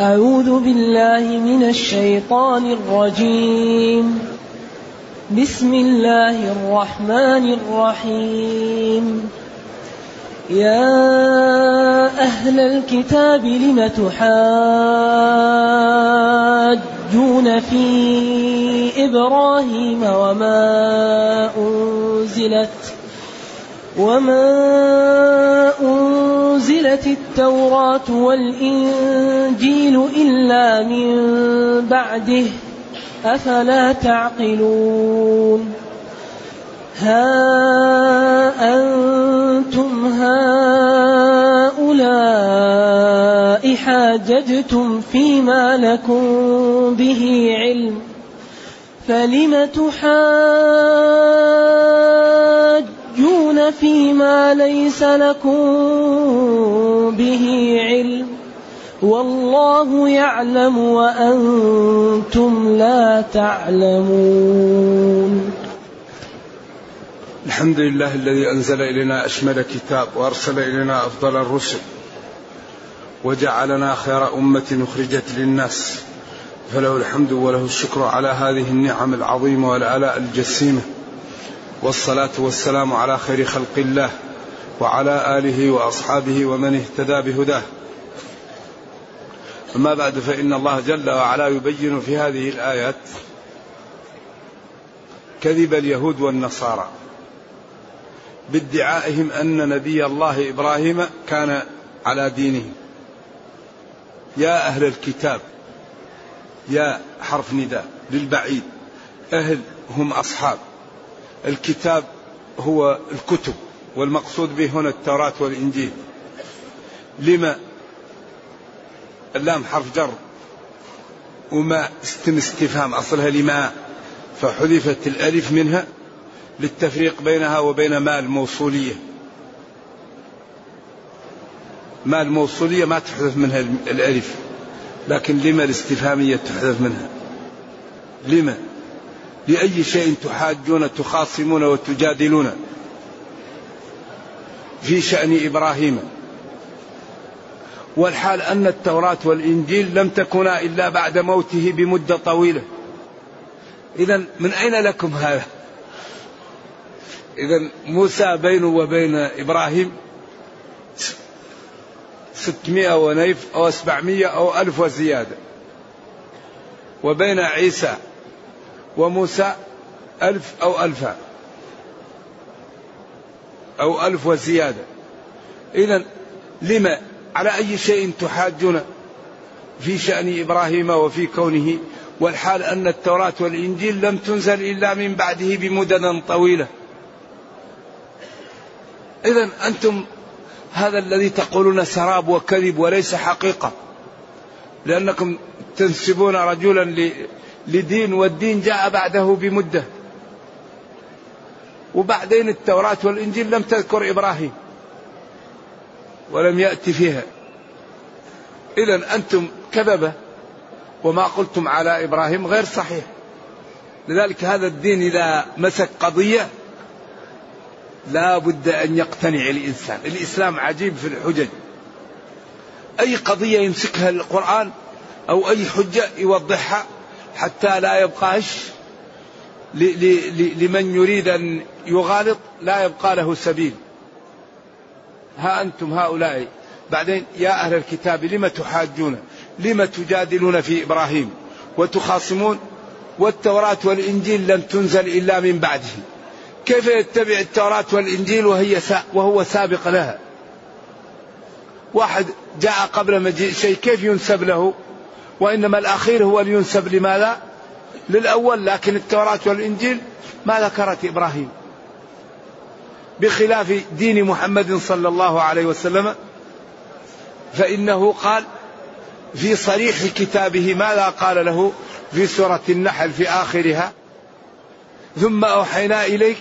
أعوذ بالله من الشيطان الرجيم. بسم الله الرحمن الرحيم. يا أهل الكتاب لم تحاجون في إبراهيم وما أنزلت وما أنزلت التوراة والإنجيل إلا من بعده أفلا تعقلون ها أنتم هؤلاء حاججتم فيما لكم به علم فلم تحاجون فيما ليس لكم به علم والله يعلم وأنتم لا تعلمون. الحمد لله الذي أنزل إلينا أشمل كتاب وأرسل إلينا أفضل الرسل وجعلنا خير أمة أخرجت للناس فله الحمد وله الشكر على هذه النعم العظيمة والآلاء الجسيمة. والصلاة والسلام على خير خلق الله وعلى آله وأصحابه ومن اهتدى بهداه. أما بعد فإن الله جل وعلا يبين في هذه الآيات كذب اليهود والنصارى بادعائهم أن نبي الله إبراهيم كان على دينهم يا أهل الكتاب يا حرف نداء للبعيد أهل هم أصحاب. الكتاب هو الكتب والمقصود به هنا التوراة والإنجيل. لما اللام حرف جر وما استم استفهام أصلها لما فحذفت الألف منها للتفريق بينها وبين ما الموصولية. ما الموصولية ما تحذف منها الألف لكن لما الاستفهامية تحذف منها؟ لما؟ لأي شيء تحاجون تخاصمون وتجادلون. في شأن إبراهيم. والحال أن التوراة والإنجيل لم تكونا إلا بعد موته بمدة طويلة. إذا من أين لكم هذا؟ إذا موسى بينه وبين إبراهيم ستمائة ونيف أو سبعمائة أو ألف وزيادة. وبين عيسى وموسى ألف أو ألفان أو ألف وزيادة. إذا لما على أي شيء تحاجون في شأن إبراهيم وفي كونه؟ والحال أن التوراة والإنجيل لم تنزل إلا من بعده بمدد طويلة. إذا أنتم هذا الذي تقولون سراب وكذب وليس حقيقة. لأنكم تنسبون رجلا لدين والدين جاء بعده بمدة. وبعدين التوراة والإنجيل لم تذكر إبراهيم ولم يأتي فيها. إذا أنتم كذبة وما قلتم على إبراهيم غير صحيح. لذلك هذا الدين إذا مسك قضية لا بد أن يقتنع الإنسان. الإسلام عجيب في الحجج. أي قضية يمسكها القرآن أو أي حجة يوضحها حتى لا يبقاش لمن يريد أن يغالط لا يبقى له سبيل. ها أنتم هؤلاء. بعدين يا أهل الكتاب لم تحاجون؟ لم تجادلون في إبراهيم؟ وتخاصمون؟ والتوراة والإنجيل لم تنزل إلا من بعده. كيف يتبع التوراة والإنجيل وهي وهو سابق لها؟ واحد جاء قبل مجيء شيء كيف ينسب له؟ وإنما الأخير هو اللي ينسب لماذا؟ للأول لكن التوراة والإنجيل ما ذكرت إبراهيم. بخلاف دين محمد صلى الله عليه وسلم فإنه قال في صريح كتابه ماذا قال له في سورة النحل في آخرها؟ ثم أوحينا إليك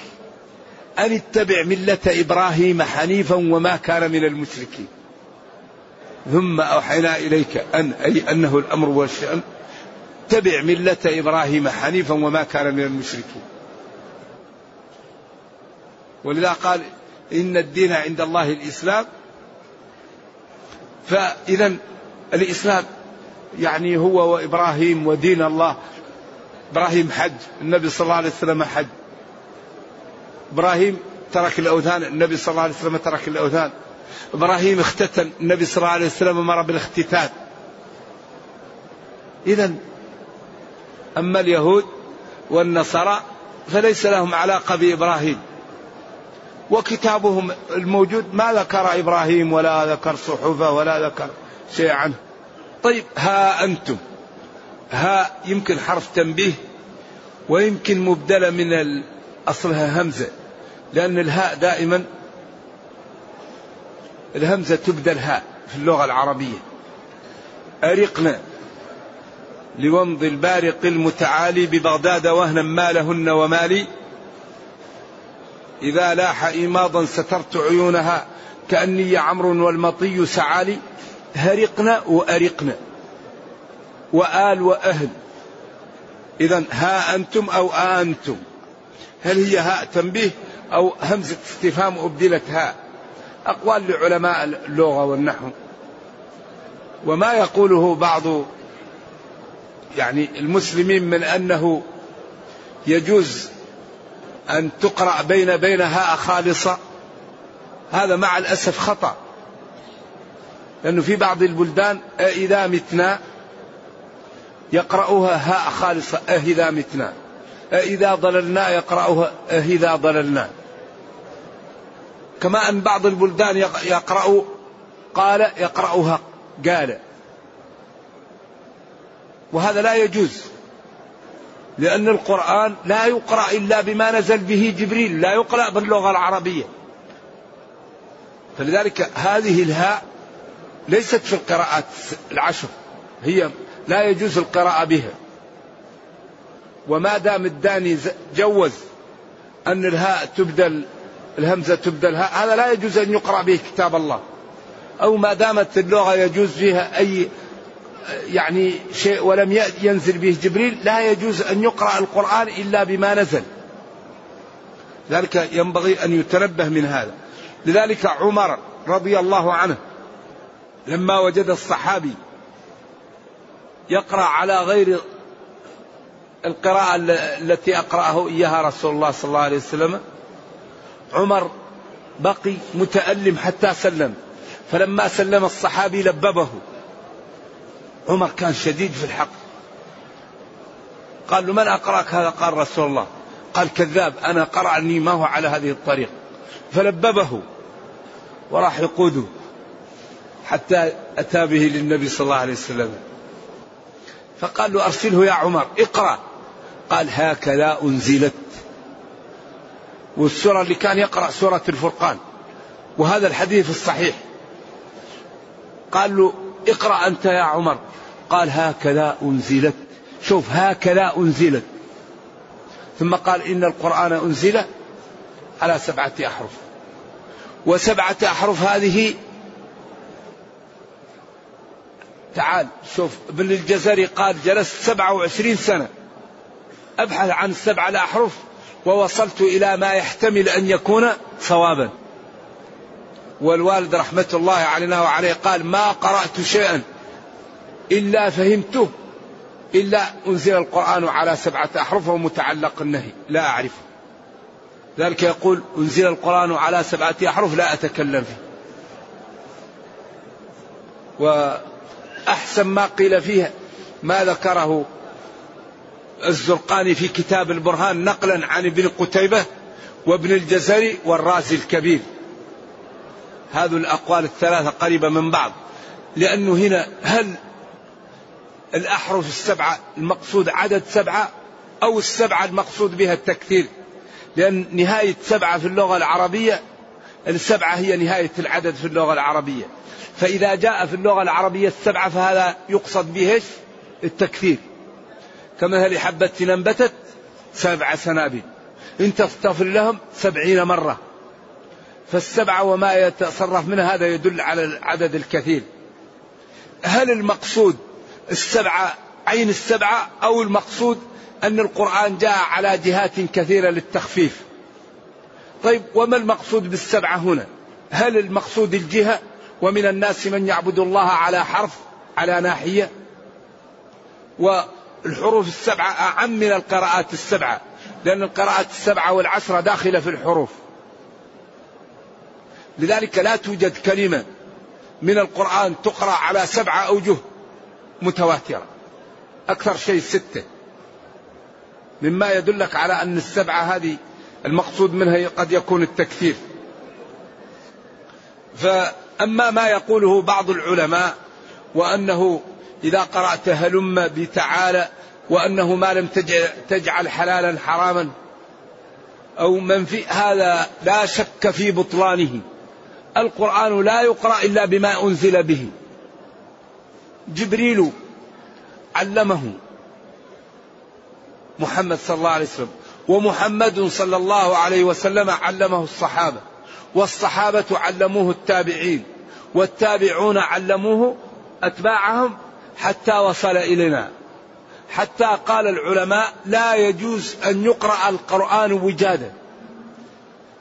أن اتبع ملة إبراهيم حنيفا وما كان من المشركين. ثم أوحينا إليك أن أي أنه الأمر والشأن اتبع ملة إبراهيم حنيفا وما كان من المشركين. ولذا قال إن الدين عند الله الإسلام. فإذا الإسلام يعني هو وإبراهيم ودين الله. إبراهيم حج النبي صلى الله عليه وسلم حج. إبراهيم ترك الأوثان النبي صلى الله عليه وسلم ترك الأوثان. إبراهيم اختتن النبي صلى الله عليه وسلم مر بالاختتان. إذا أما اليهود والنصارى فليس لهم علاقة بإبراهيم. وكتابهم الموجود ما ذكر إبراهيم ولا ذكر صحفه ولا ذكر شيء عنه. طيب ها أنتم. ها يمكن حرف تنبيه ويمكن مبدلة من أصلها همزة لأن الهاء دائما الهمزة تبدل هاء في اللغة العربية. أرقنا لومض البارق المتعالي ببغداد وهنا ما لهن ومالي. إذا لاح إيماضا سترت عيونها كأني عمرو والمطي سعالي. هرقنا وأرقنا. وآل وأهل. إذا ها أنتم أو أنتم. هل هي هاء تنبيه أو همزة استفهام أبدلت هاء؟ أقوال لعلماء اللغة والنحو. وما يقوله بعض يعني المسلمين من أنه يجوز أن تقرأ بين بين هاء خالصة. هذا مع الأسف خطأ. لأنه في بعض البلدان إذا متنا يقرأوها هاء خالصة إذا متنا. إذا ضللنا يقرأوها إذا ضللنا. كما أن بعض البلدان يقرأ قال يقرأها قال. وهذا لا يجوز لأن القرآن لا يقرأ إلا بما نزل به جبريل لا يقرأ باللغة العربية. فلذلك هذه الهاء ليست في القراءات العشر هي لا يجوز القراءة بها. وما دام الداني جوز أن الهاء تبدل الهمزة تبدل هذا لا يجوز أن يقرأ به كتاب الله. أو ما دامت اللغة يجوز فيها أي يعني شيء ولم ينزل به جبريل لا يجوز أن يقرأ القرآن إلا بما نزل. ذلك ينبغي أن يتنبه من هذا. لذلك عمر رضي الله عنه لما وجد الصحابي يقرأ على غير القراءة التي أقرأه إياها رسول الله صلى الله عليه وسلم عمر بقي متألم حتى سلم. فلما سلم الصحابي لببه. عمر كان شديد في الحق. قال له من أقرأك هذا؟ قال رسول الله. قال كذاب أنا قرأني ما هو على هذه الطريقة فلببه. وراح يقوده. حتى أتى به للنبي صلى الله عليه وسلم. فقال له أرسله يا عمر اقرأ. قال هكذا أنزلت. والسورة اللي كان يقرأ سورة الفرقان وهذا الحديث الصحيح. قال له اقرأ أنت يا عمر. قال هكذا أنزلت. شوف هكذا أنزلت. ثم قال إن القرآن أنزل على سبعة أحرف. وسبعة أحرف هذه تعال شوف ابن الجزري قال جلست سبعة وعشرين سنة. أبحث عن السبعة الأحرف. ووصلت إلى ما يحتمل أن يكون صوابا والوالد رحمة الله علينا وعليه قال ما قرأت شيئا إلا فهمته إلا أنزل القرآن على سبعة أحرف ومتعلق النهي لا أعرفه. ذلك يقول أنزل القرآن على سبعة أحرف لا أتكلم فيه. وأحسن ما قيل فيها ما ذكره الزرقاني في كتاب البرهان نقلا عن ابن قتيبة وابن الجزري والرازي الكبير. هذه الأقوال الثلاثة قريبة من بعض. لأنه هنا هل الأحرف السبعة المقصود عدد سبعة أو السبعة المقصود بها التكثير؟ لأن نهاية سبعة في اللغة العربية السبعة هي نهاية العدد في اللغة العربية. فإذا جاء في اللغة العربية السبعة فهذا يقصد به التكثير. كمثل حبة نبتت سبع سنابل. إن تستغفر لهم سبعين مرة. فالسبعة وما يتصرف منها هذا يدل على العدد الكثير. هل المقصود السبعة عين السبعة أو المقصود أن القرآن جاء على جهات كثيرة للتخفيف؟ طيب وما المقصود بالسبعة هنا؟ هل المقصود الجهة ومن الناس من يعبد الله على حرف على ناحية؟ والحروف السبعة أعم من القراءات السبعة لأن القراءات السبعة والعشرة داخلة في الحروف. لذلك لا توجد كلمة من القرآن تقرأ على سبعة أوجه متواترة أكثر شيء ستة. مما يدلك على أن السبعة هذه المقصود منها قد يكون التكثير. فأما ما يقوله بعض العلماء وأنه إذا قرأت هلم بتعالى وأنه ما لم تجعل حلالا حراما. أو منفي هذا لا شك في بطلانه. القرآن لا يقرأ إلا بما أنزل به. جبريل علمه محمد صلى الله عليه وسلم. ومحمد صلى الله عليه وسلم علمه الصحابة. والصحابة علموه التابعين. والتابعون علموه أتباعهم حتى وصل إلينا. حتى قال العلماء لا يجوز أن يقرأ القرآن وجادا.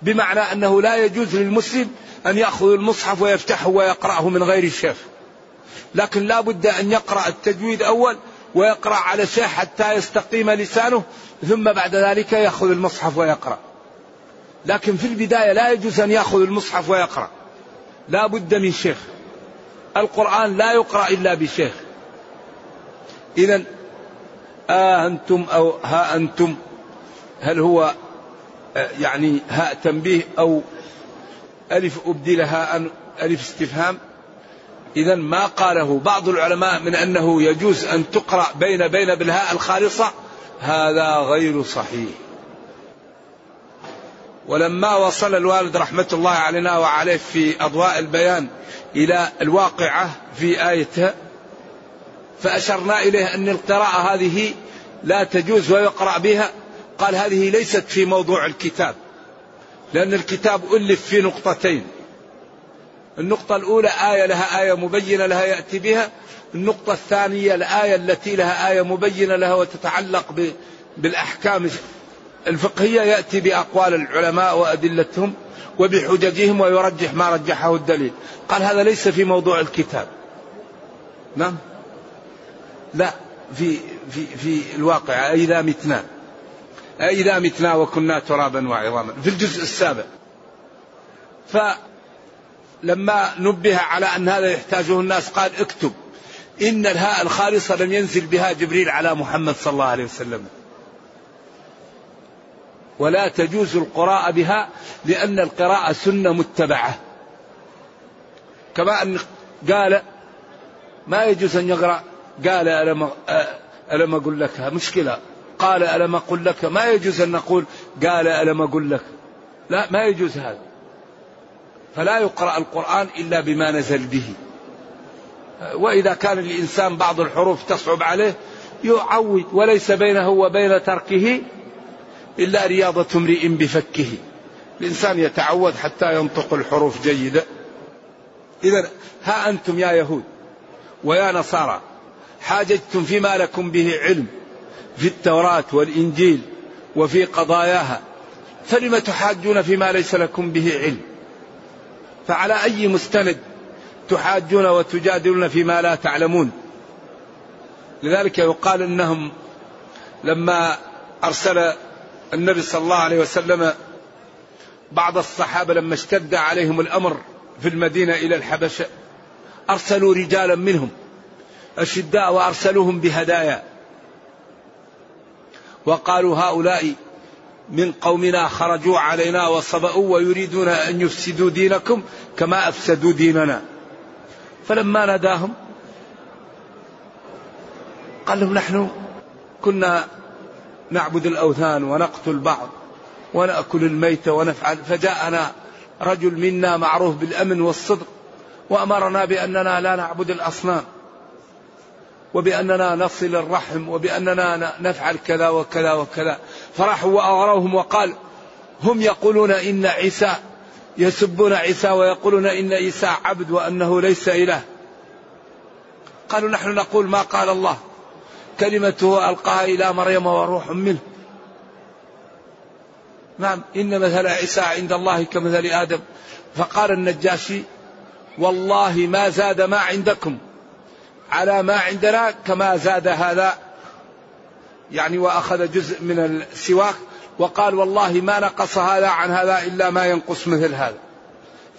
بمعنى أنه لا يجوز للمسلم أن يأخذ المصحف ويفتحه ويقرأه من غير الشيخ. لكن لا بد أن يقرأ التجويد أول ويقرأ على شيخ حتى يستقيم لسانه ثم بعد ذلك يأخذ المصحف ويقرأ. لكن في البداية لا يجوز أن يأخذ المصحف ويقرأ. لا بد من شيخ. القرآن لا يقرأ إلا بشيخ. إذا آه أنتم أو ها أنتم هل هو آه يعني هاء تنبيه أو ألف أبدلها ألف استفهام؟ إذا ما قاله بعض العلماء من أنه يجوز أن تقرأ بين بين بالهاء الخالصة هذا غير صحيح. ولما وصل الوالد رحمة الله علينا وعليه في أضواء البيان إلى الواقعة في آيتها فأشرنا إليه أن القراءة هذه لا تجوز ويقرأ بها. قال هذه ليست في موضوع الكتاب لأن الكتاب ألف في نقطتين. النقطة الأولى آية لها آية مبينة لها يأتي بها. النقطة الثانية الآية التي لها آية مبينة لها وتتعلق بالأحكام الفقهية. يأتي بأقوال العلماء وأدلتهم وبحججهم ويرجح ما رجحه الدليل. قال هذا ليس في موضوع الكتاب. نعم؟ لا في في في الواقع إذا متنا. إذا متنا وكنا ترابا وعظاما في الجزء السابع. فلما نبه على أن هذا يحتاجه الناس قال اكتب إن الهاء الخالصة لم ينزل بها جبريل على محمد صلى الله عليه وسلم. ولا تجوز القراءة بها لأن القراءة سنة متبعة. كما أن قال ما يجوز أن يقرأ قال ألم, ألم أقول لك؟ مشكلة. قال ألم أقول لك؟ ما يجوز أن نقول قال ألم أقول لك. لا ما يجوز هذا. فلا يقرأ القرآن إلا بما نزل به. وإذا كان الإنسان بعض الحروف تصعب عليه يعود وليس بينه وبين تركه إلا رياضة امرئ بفكه. الإنسان يتعود حتى ينطق الحروف جيدة. إذا ها أنتم يا يهود ويا نصارى حاججتم فيما لكم به علم في التوراة والإنجيل وفي قضاياها فلم تحاجون فيما ليس لكم به علم؟ فعلى أي مستند تحاجون وتجادلون فيما لا تعلمون؟ لذلك يقال إنهم لما أرسل النبي صلى الله عليه وسلم بعض الصحابة لما اشتد عليهم الأمر في المدينة إلى الحبشة أرسلوا رجالا منهم أشداء وأرسلوهم بهدايا. وقالوا هؤلاء من قومنا خرجوا علينا وصبأوا ويريدون أن يفسدوا دينكم كما أفسدوا ديننا. فلما ناداهم قال لهم نحن كنا نعبد الأوثان ونقتل بعض ونأكل الميت ونفعل. فجاءنا رجل منا معروف بالأمن والصدق وأمرنا بأننا لا نعبد الأصنام. وبأننا نصل الرحم وبأننا نفعل كذا وكذا وكذا. فرحوا وأغروهم وقال هم يقولون إن عيسى يسبون عيسى ويقولون إن عيسى عبد وأنه ليس إله. قالوا نحن نقول ما قال الله. كلمته ألقاها إلى مريم وروح منه. نعم إن مثل عيسى عند الله كمثل آدم. فقال النجاشي والله ما زاد ما عندكم. على ما عندنا كما زاد هذا. يعني وأخذ جزء من السواك وقال والله ما نقص هذا عن هذا إلا ما ينقص مثل هذا.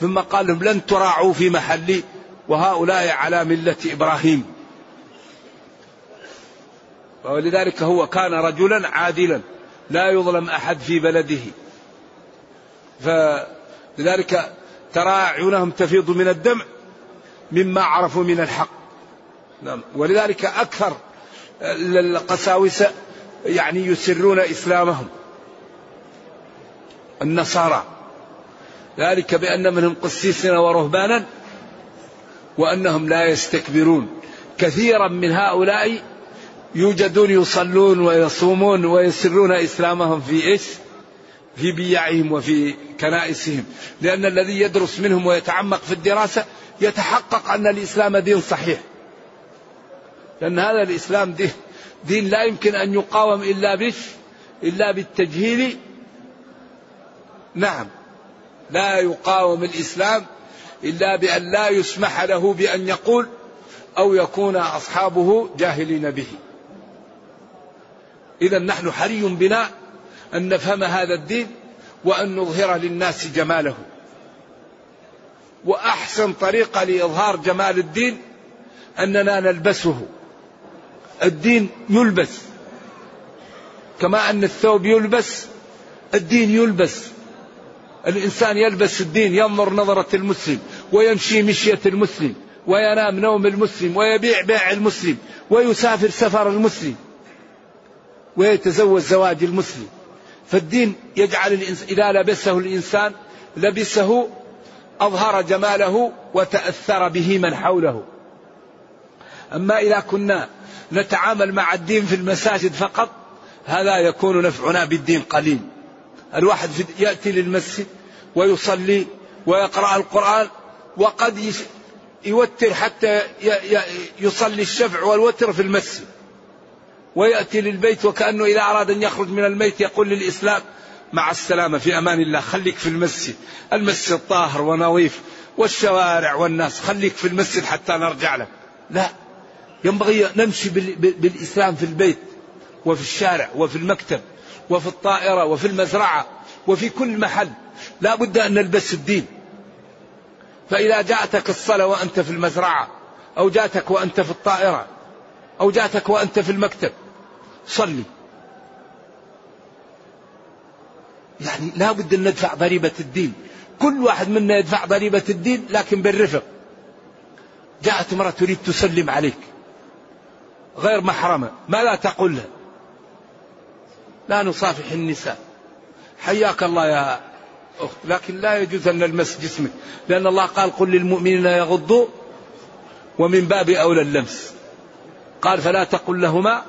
ثم قال لهم لن تراعوا في محلي وهؤلاء على ملة إبراهيم. ولذلك هو كان رجلا عادلا لا يظلم أحد في بلده. فلذلك ترى أعينهم تفيض من الدمع مما عرفوا من الحق. نعم. ولذلك أكثر القساوسة يعني يسرون إسلامهم. النصارى. ذلك بأن منهم قسيسين ورهبانا وأنهم لا يستكبرون. كثيرا من هؤلاء يوجدون يصلون ويصومون ويسرون إسلامهم في إيش؟ في بيعهم وفي كنائسهم. لأن الذي يدرس منهم ويتعمق في الدراسة يتحقق أن الإسلام دين صحيح. لأن هذا الإسلام دين, دين لا يمكن أن يقاوم إلا بش إلا بالتجهيل. نعم. لا يقاوم الإسلام إلا بأن لا يسمح له بأن يقول أو يكون أصحابه جاهلين به. إذا نحن حري بنا أن نفهم هذا الدين وأن نظهر للناس جماله. وأحسن طريقة لإظهار جمال الدين أننا نلبسه. الدين يلبس. كما أن الثوب يلبس الدين يلبس. الإنسان يلبس الدين ينظر نظرة المسلم ويمشي مشية المسلم وينام نوم المسلم ويبيع بيع المسلم ويسافر سفر المسلم ويتزوج زواج المسلم. فالدين يجعل الإنسان إذا لبسه الإنسان لبسه أظهر جماله وتأثر به من حوله. أما إذا كنا نتعامل مع الدين في المساجد فقط هذا يكون نفعنا بالدين قليل. الواحد يأتي للمسجد ويصلي ويقرأ القرآن وقد يوتر حتى يصلي الشفع والوتر في المسجد. ويأتي للبيت وكأنه إذا أراد أن يخرج من الميت يقول للإسلام مع السلامة في أمان الله خليك في المسجد. المسجد طاهر ونظيف والشوارع والناس خليك في المسجد حتى نرجع لك. لا. ينبغي نمشي بالإسلام في البيت وفي الشارع وفي المكتب وفي الطائرة وفي المزرعة وفي كل محل. لا بد أن نلبس الدين. فإذا جاءتك الصلاة وأنت في المزرعة أو جاءتك وأنت في الطائرة أو جاءتك وأنت في المكتب صلي. يعني لا بد أن ندفع ضريبة الدين. كل واحد منا يدفع ضريبة الدين لكن بالرفق. جاءت امرأة تريد تسلم عليك. غير محرمة. ما لا تقول لها لا نصافح النساء. حياك الله يا أخت. لكن لا يجوز أن نلمس جسمك. لأن الله قال قل للمؤمنين يغضوا ومن باب أولى اللمس. قال فلا تقل لهما.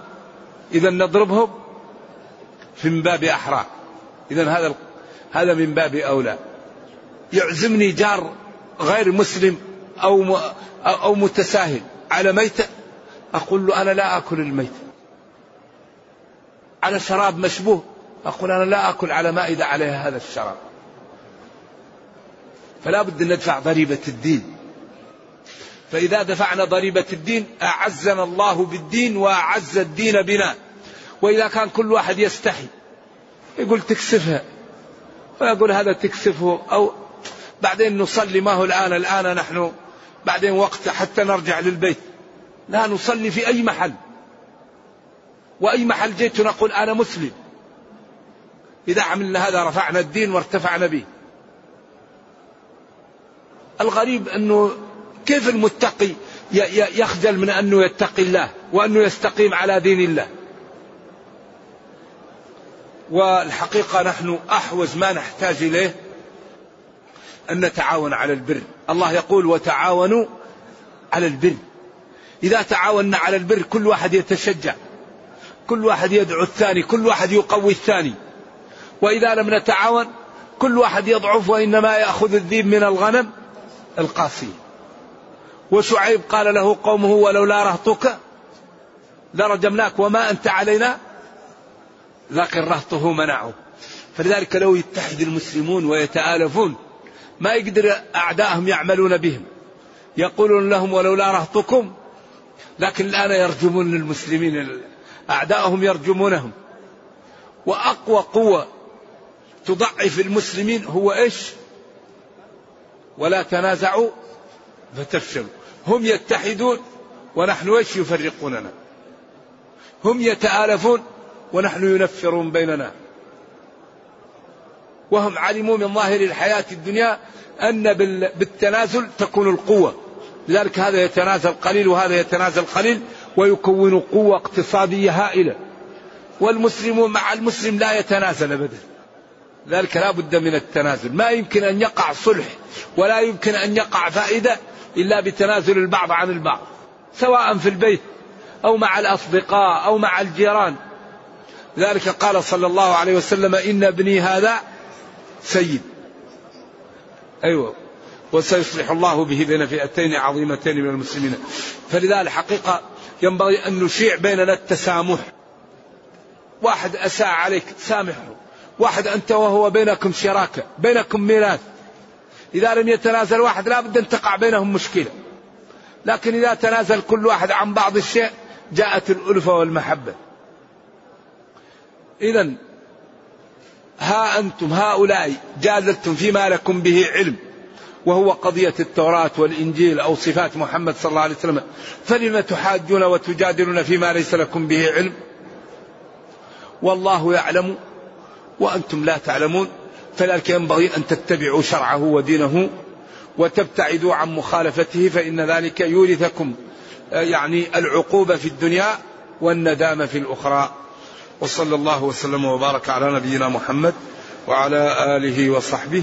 إذا نضربهم في من باب أحرى. إذا هذا هذا من باب أولى. يعزمني جار غير مسلم أو أو متساهل. على ميتة أقول له أنا لا آكل الميت. على شراب مشبوه. أقول أنا لا أكل على مائدة عليها هذا الشراب. فلا بد أن ندفع ضريبة الدين. فإذا دفعنا ضريبة الدين أعزنا الله بالدين وأعز الدين بنا. وإذا كان كل واحد يستحي يقول تكسفها. ويقول هذا تكسفه. أو بعدين نصلي ما هو الآن الآن نحن بعدين وقت حتى نرجع للبيت. لا نصلي في أي محل. وأي محل جئت نقول أنا مسلم. إذا عملنا هذا رفعنا الدين وارتفعنا به. الغريب أنه كيف المتقي يخجل من أنه يتقي الله وأنه يستقيم على دين الله؟ والحقيقة نحن أحوز ما نحتاج إليه أن نتعاون على البر. الله يقول وتعاونوا على البر. إذا تعاوننا على البر كل واحد يتشجع. كل واحد يدعو الثاني كل واحد يقوي الثاني. وإذا لم نتعاون كل واحد يضعف وإنما يأخذ الذيب من الغنم القاسية وشعيب قال له قومه ولولا رهطك لرجمناك وما أنت علينا لكن رهطه منعه. فلذلك لو يتحد المسلمون ويتآلفون ما يقدر أعدائهم يعملون بهم. يقولون لهم ولولا رهطكم لكن الآن يرجمون للمسلمين أعداءهم يرجمونهم. وأقوى قوة تضعف المسلمين هو إيش؟ ولا تنازعوا فتفشلوا. هم يتحدون ونحن إيش يفرقوننا؟ هم يتآلفون ونحن ينفرون بيننا. وهم علموا من ظاهر الحياة الدنيا أن بالتنازل تكون القوة. لذلك هذا يتنازل قليل وهذا يتنازل قليل ويكون قوة اقتصادية هائلة. والمسلم مع المسلم لا يتنازل أبدا. ذلك لا بد من التنازل. ما يمكن أن يقع صلح ولا يمكن أن يقع فائدة إلا بتنازل البعض عن البعض. سواء في البيت أو مع الأصدقاء أو مع الجيران. ذلك قال صلى الله عليه وسلم إن ابني هذا سيد. أيوة. وسيصلح الله به بين فئتين عظيمتين من المسلمين. فلذا الحقيقة ينبغي أن نشيع بيننا التسامح. واحد أساء عليك سامحه. واحد أنت وهو بينكم شراكة بينكم ميراث. إذا لم يتنازل واحد لا بد أن تقع بينهم مشكلة. لكن إذا تنازل كل واحد عن بعض الشيء جاءت الألفة والمحبة. إذا ها أنتم هؤلاء جادلتم فيما لكم به علم. وهو قضية التوراة والإنجيل أو صفات محمد صلى الله عليه وسلم. فلم تحاجون وتجادلون فيما ليس لكم به علم؟ والله يعلم وأنتم لا تعلمون. فلذلك ينبغي أن تتبعوا شرعه ودينه وتبتعدوا عن مخالفته فإن ذلك يورثكم آه، يعني العقوبة في الدنيا والندامة في الأخرى. وصلى الله وسلم وبارك على نبينا محمد وعلى آله وصحبه.